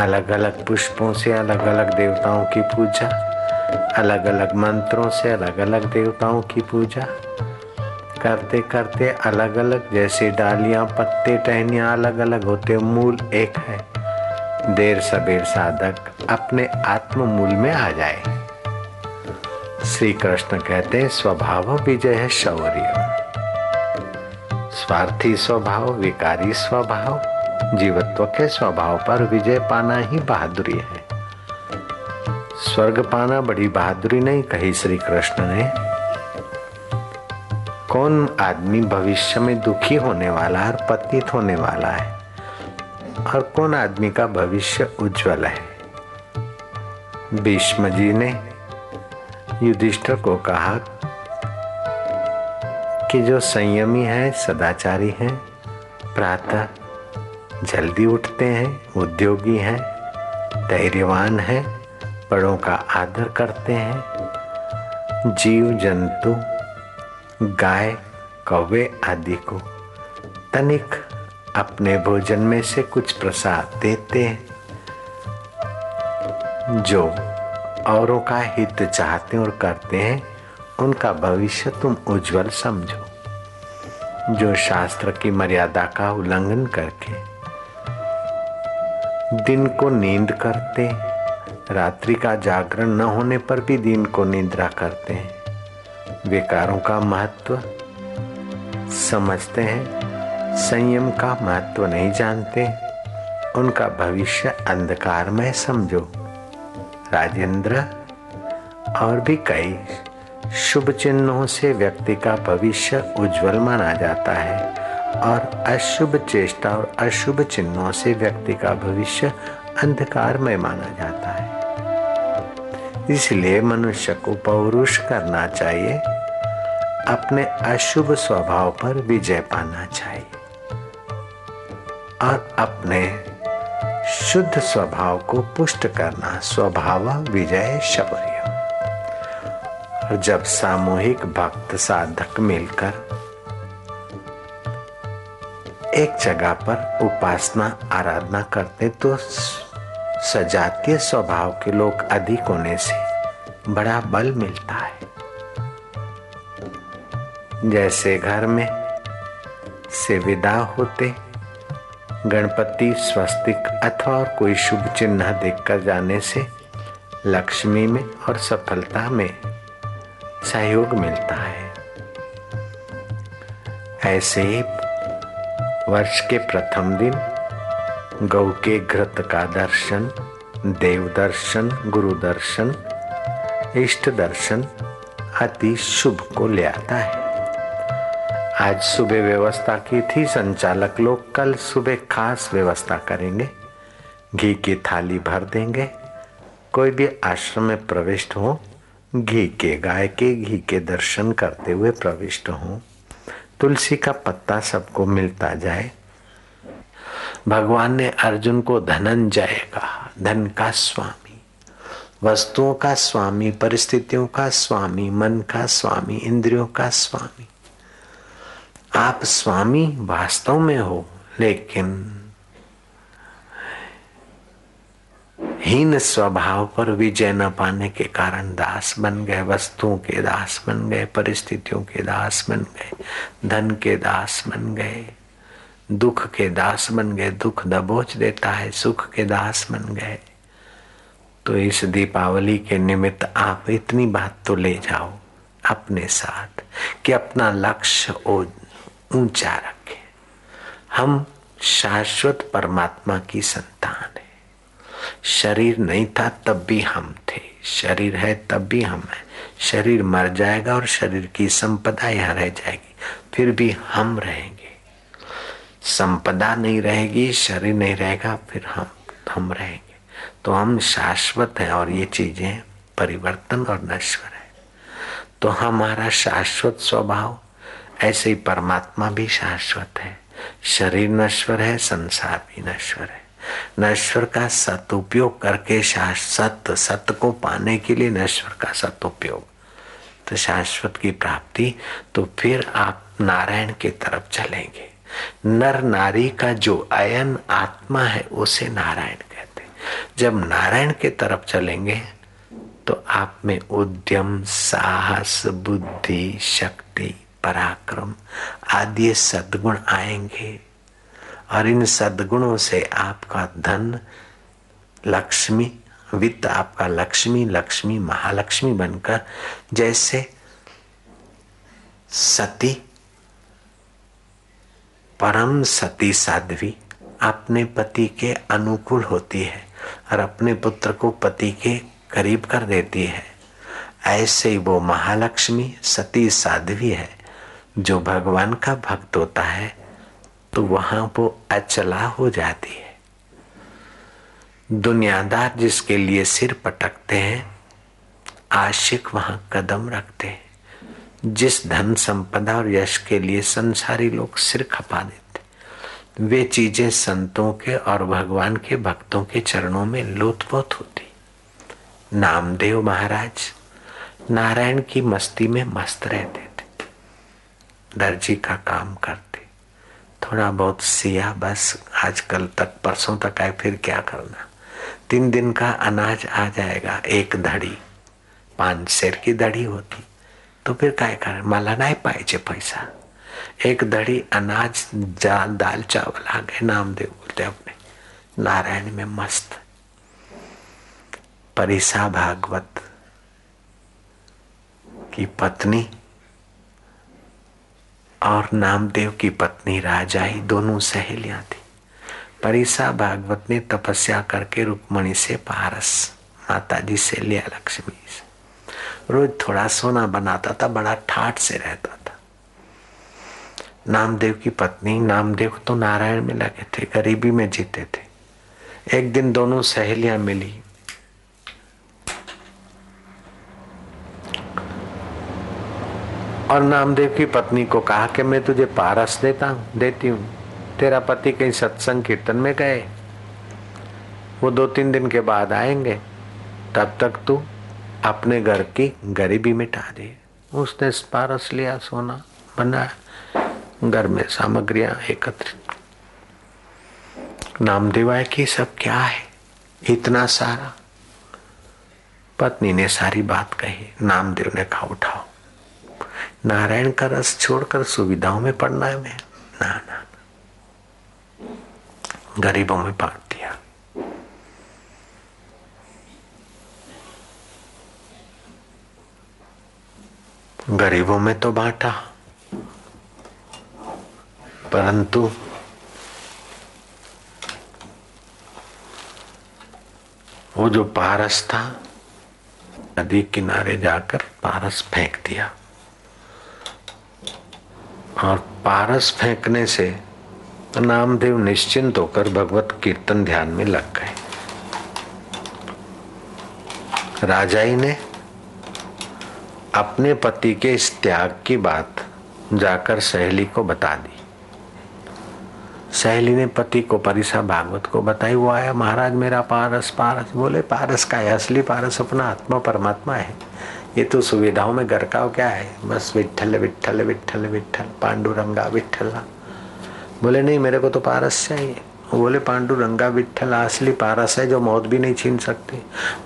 अलग अलग पुष्पों से अलग अलग देवताओं की पूजा अलग अलग मंत्रों से अलग अलग देवताओं की पूजा। करते करते अलग अलग जैसे डालियाँ, पत्ते, टहनियाँ अलग अलग होते, मूल एक है। देर सबेर साधक अपने आत्म मूल में आ जाए। श्री कृष्ण कहते हैं, स्वभाव विजय है शौर्य। स्वार्थी स्वभाव, विकारी स्वभाव। जीवत्व के स्वभाव पर विजय पाना ही बहादुरी है। स्वर्ग पाना बड़ी बहादुरी नहीं, कही श्री कृष्ण ने। कौन आदमी भविष्य में दुखी होने वाला और पतित होने वाला है? और कौन आदमी का भविष्य उज्जवल है? भीष्म जी ने युधिष्ठर को कहा कि जो संयमी है, सदाचारी है, प्रातः जल्दी उठते हैं, उद्योगी हैं, धैर्यवान है, बड़ों का आदर करते हैं। जीव, जंतु, गाय, कौवे आदि को तनिक अपने भोजन में से कुछ प्रसाद देते हैं, जो औरों का हित चाहते और करते हैं, उनका भविष्य तुम उज्जवल समझो। जो शास्त्र की मर्यादा का उल्लंघन करके दिन को नींद करते रात्रि का जागरण न होने पर भी दिन को निद्रा करते हैं। विकारों का महत्व। समझते हैं। संयम का महत्व नहीं जानते। उनका भविष्य अंधकार में समझो। राजेंद्र, और भी कई शुभ चिन्हों से व्यक्ति का भविष्य उज्जवल माना जाता है। और अशुभ चेष्टा और अशुभ चिन्हों से व्यक्ति का भविष्य अंधकार में माना जाता है। इसलिए मनुष्य को पौरुष करना चाहिए, अपने अशुभ स्वभाव पर विजय पाना चाहिए और अपने शुद्ध स्वभाव को पुष्ट करना स्वभाव विजय शबर्य। और जब सामूहिक भक्त साधक मिलकर एक जगह पर उपासना, आराधना करते तो सजातीय स्वभाव के लोग अधिक होने से बड़ा बल मिलता है। जैसे घर में से विदा होते, गणपति, स्वस्तिक अथवा और कोई शुभ चिन्ह देखकर जाने से लक्ष्मी में और सफलता में सहयोग मिलता है। ऐसे ही वर्ष के प्रथम दिन गौ के घृत का दर्शन, देव दर्शन, गुरु दर्शन, इष्ट दर्शन अति शुभ को ले आता है। आज सुबह व्यवस्था की थी, संचालक लोग कल सुबह खास व्यवस्था करेंगे। घी की थाली भर देंगे। कोई भी आश्रम में प्रविष्ट हो, घी के गाय के घी के दर्शन करते हुए प्रविष्ट हो। तुलसी का पत्ता सबको मिलता जाए। भगवान ने अर्जुन को धनंजय कहा। धन का स्वामी, वस्तुओं का स्वामी, परिस्थितियों का स्वामी, मन का स्वामी, इंद्रियों का स्वामी। आप स्वामी वास्तव में हो, लेकिन हीन स्वभाव पर विजय न पाने के कारण दास बन गए, वस्तुओं के दास बन गए, परिस्थितियों के दास बन गए, धन के दास बन गए, दुख के दास बन गए, दुख दबोच देता है, सुख के दास बन गए। तो इस दीपावली के निमित्त आप इतनी बात तो ले जाओ, अपने साथ, कि अपना लक्ष्य ऊँचा रखें। हम शाश्वत परमात्मा की संतान है। शरीर नहीं था, तब भी हम थे। शरीर है, तब भी हम है। शरीर मर जाएगा और शरीर की संपदा यहाँ रह जाएगी। फिर भी हम रहेंगे। संपदा नहीं रहेगी, शरीर नहीं रहेगा, फिर हम हम रहेंगे। तो हम शाश्वत हैं और ये चीज़ें परिवर्तन और नश्वर है। तो हमारा शाश्वत स्वभाव, ऐसे ही परमात्मा भी शाश्वत है। शरीर नश्वर है, संसार भी नश्वर है। नश्वर का सदुपयोग करके सत्य सत्य को पाने के लिए नश्वर का सदुपयोग। तो शाश्वत की प्राप्ति तो फिर आप नारायण की तरफ़ चलेंगे। नर नारी का जो अयन आत्मा है, उसे नारायण कहते जब नारायण के तरफ़ चलेंगे तो आप में उद्यम, साहस, बुद्धि, शक्ति, पराक्रम आदि सद्गुण आएँगे। और इन सद्गुणों से आपका धन, लक्ष्मी, वित्त आपका लक्ष्मी लक्ष्मी महालक्ष्मी बनकर जैसे सती, परम सती साध्वी अपने पति के अनुकूल होती है और अपने पुत्र को पति के करीब कर देती है। ऐसे ही वो महालक्ष्मी सती साध्वी है जो भगवान का भक्त होता है। तो वहाँ वो अचला हो जाती है। दुनियादार जिसके लिए सिर पटकते हैं, आशिक वहाँ कदम रखते हैं। जिस धन संपदा और यश के लिए संसारी लोग सिर खपा देते वे चीज़ें संतों के और भगवान के भक्तों के चरणों में लोथपोत होती नामदेव महाराज नारायण की मस्ती में मस्त रहते थे। दर्जी का काम करते थोड़ा बहुत सिया, बस आजकल तक, परसों तक आए, फिर क्या करना? तीन दिन का अनाज आ जाएगा, एक धड़ी। पाँच शेर की दड़ी होती। तो फिर काय कर? मला नहीं पाहिजे पैसा। एक दड़ी अनाज जा दाल, चावल आ गए नामदेव बोलते अपने। नारायण में मस्त। परिसा भागवत की पत्नी और नामदेव की पत्नी राजाई दोनों सहेलियाँ थी। परिसा भागवत ने तपस्या करके रुक्मणी से पारस माता जी से लिया लक्ष्मी से। रोज थोड़ा सोना बनाता था, बड़ा ठाट से रहता था। नामदेव की पत्नी, नामदेव तो नारायण में लगे थे, गरीबी में जीते थे। एक दिन दोनों सहेलियाँ मिली और नामदेव की पत्नी को कहा कि मैं तुझे पारस देता हूँ, देती हूँ। तेरा पति कहीं सत्संग कीर्तन में गए। वो दो तीन दिन के बाद आएँगे। तब तक तू अपने घर की गरीबी मिटा दे। उसने पारस लिया, सोना बनाया, घर में सामग्रियाँ एकत्रित नामदेव आए कि सब क्या है? इतना सारा। पत्नी ने सारी बात कही। नामदेव ने कहा, उठाओ। नारायण का रस छोड़कर सुविधाओं में पड़ना है मैं ना ना। गरीबों में बांट दिया। गरीबों में तो बांटा। परंतु वो जो पारस था, नदी किनारे जाकर पारस फेंक दिया। और पारस फेंकने से नामदेव निश्चिंत होकर भगवत कीर्तन ध्यान में लग गए। राजाई ने अपने पति के इस त्याग की बात जाकर सहेली को बता दी। सहेली ने पति को, परिसा भागवत को बताई, वो आया, महाराज मेरा पारस पारस, बोले, पारस का है असली पारस अपना आत्मा परमात्मा है। ये तो सुविधाओं में घर का क्या है? बस विठल विठल विठल विठल पांडुरंगा विठला बोले, नहीं, मेरे को तो पारस चाहिए। बोले, पांडुरंगा विठल असली पारस है जो मौत भी नहीं छीन सकते।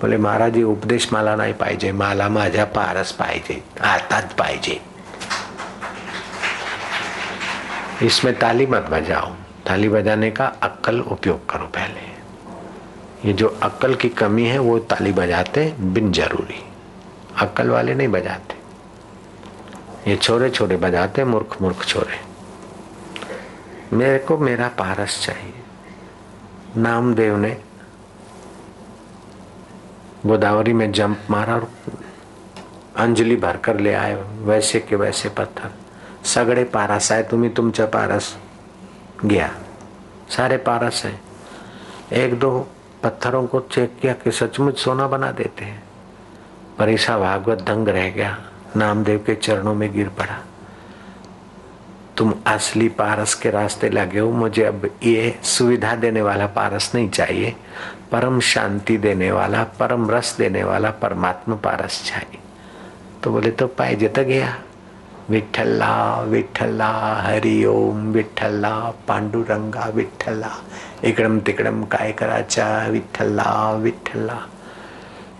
बोले, महाराज उपदेश माला नहीं पाहिजे माला माझ्या पारस पाहिजे आताच पाहिजे इसमें ताली मत बजाओ। ताली बजाने का अक्ल उपयोग करो पहले। ये जो अक्ल की कमी है, वो ताली बजाते बिन ज़रूरी। अक्ल वाले नहीं बजाते। ये छोरे छोरे बजाते मूर्ख मूर्ख छोरे। मेरे को मेरा पारस चाहिए। नामदेव ने गोदावरी में जंप मारा और अंजलि भरकर ले आए, वैसे के वैसे पत्थर। सगड़े पारस आए तुम्हें तुम पारस। गया। सारे पारस है। एक दो पत्थरों को चेक किया कि सचमुच सोना बना देते हैं। परीक्षा भागवत दंग रह गया। नामदेव के चरणों में गिर पड़ा। तुम असली पारस के रास्ते लगे हो। मुझे अब ये सुविधा देने वाला पारस नहीं चाहिए। परम शांति देने वाला, परम रस देने वाला परमात्मा पारस चाहिए। तो बोले तो पाहिजे तो गया। विठ्ठला विठ्ठला हरिओम विठ्ठला, पांडुरंगा, विठ्ठला, इकडम तिकडम काय कराचा विठला विठ्ठला।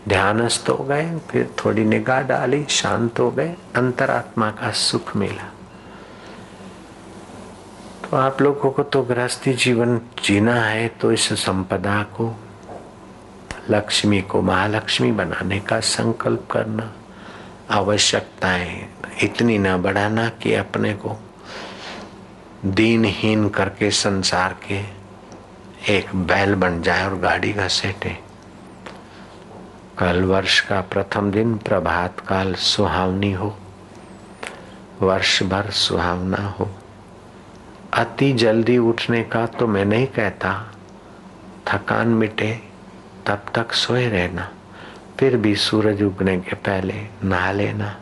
ध्यानस्थ हो गए, फिर थोड़ी निगाह डाली, शांत हो गए, अंतरात्मा का सुख मिला। तो आप लोगों को तो गृहस्थी जीवन जीना है तो इस संपदा को, लक्ष्मी को, महालक्ष्मी बनाने का संकल्प करना आवश्यकता है इतनी ना बढ़ाना कि अपने को दीनहीन करके संसार के एक बैल बन जाए और गाड़ी घसेटे कल वर्ष का प्रथम दिन प्रभात काल सुहावनी हो। वर्ष भर सुहावना हो। अति जल्दी उठने का तो मैं नहीं कहता। थकान मिटे, तब तक सोए रहना। फिर भी सूरज उगने के पहले नहा लेना।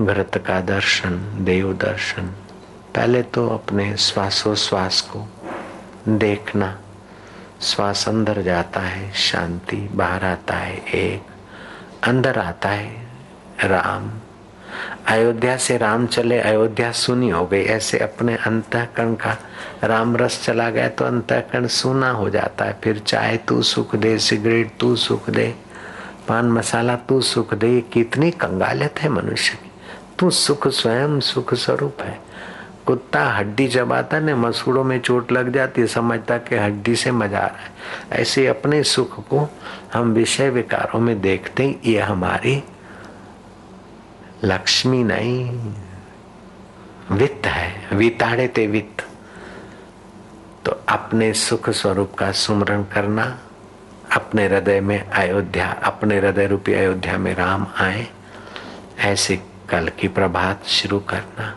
व्रत का दर्शन, देव दर्शन, पहले तो अपने श्वासोश्वास को देखना। श्वास अंदर जाता है, शांति, बाहर आता है, एक। अंदर आता है, राम। अयोध्या से राम चले, अयोध्या सुनी हो गई। ऐसे अपने अंतकरण का राम रस चला गया तो अंतकरण सुना हो जाता है। फिर चाय तू सुख दे, सिगरेट तू सुख दे, पान मसाला तू सुख दे कितनी कंगालियत है मनुष्य की। तू सुख स्वयं सुख स्वरूप है। कुत्ता हड्डी चबाता ने, मसूड़ों में चोट लग जाती है, समझता कि हड्डी से मज़ा आ रहा है। ऐसे अपने सुख को हम विषय विकारों में देखते ही, ये हमारी लक्ष्मी नहीं, वित्त है विताड़े ते वित्त। तो अपने सुख स्वरूप का सुमरण करना, अपने हृदय में अयोध्या, अपने हृदय रूपी अयोध्या में राम आए, ऐसे कल की प्रभात शुरू करना।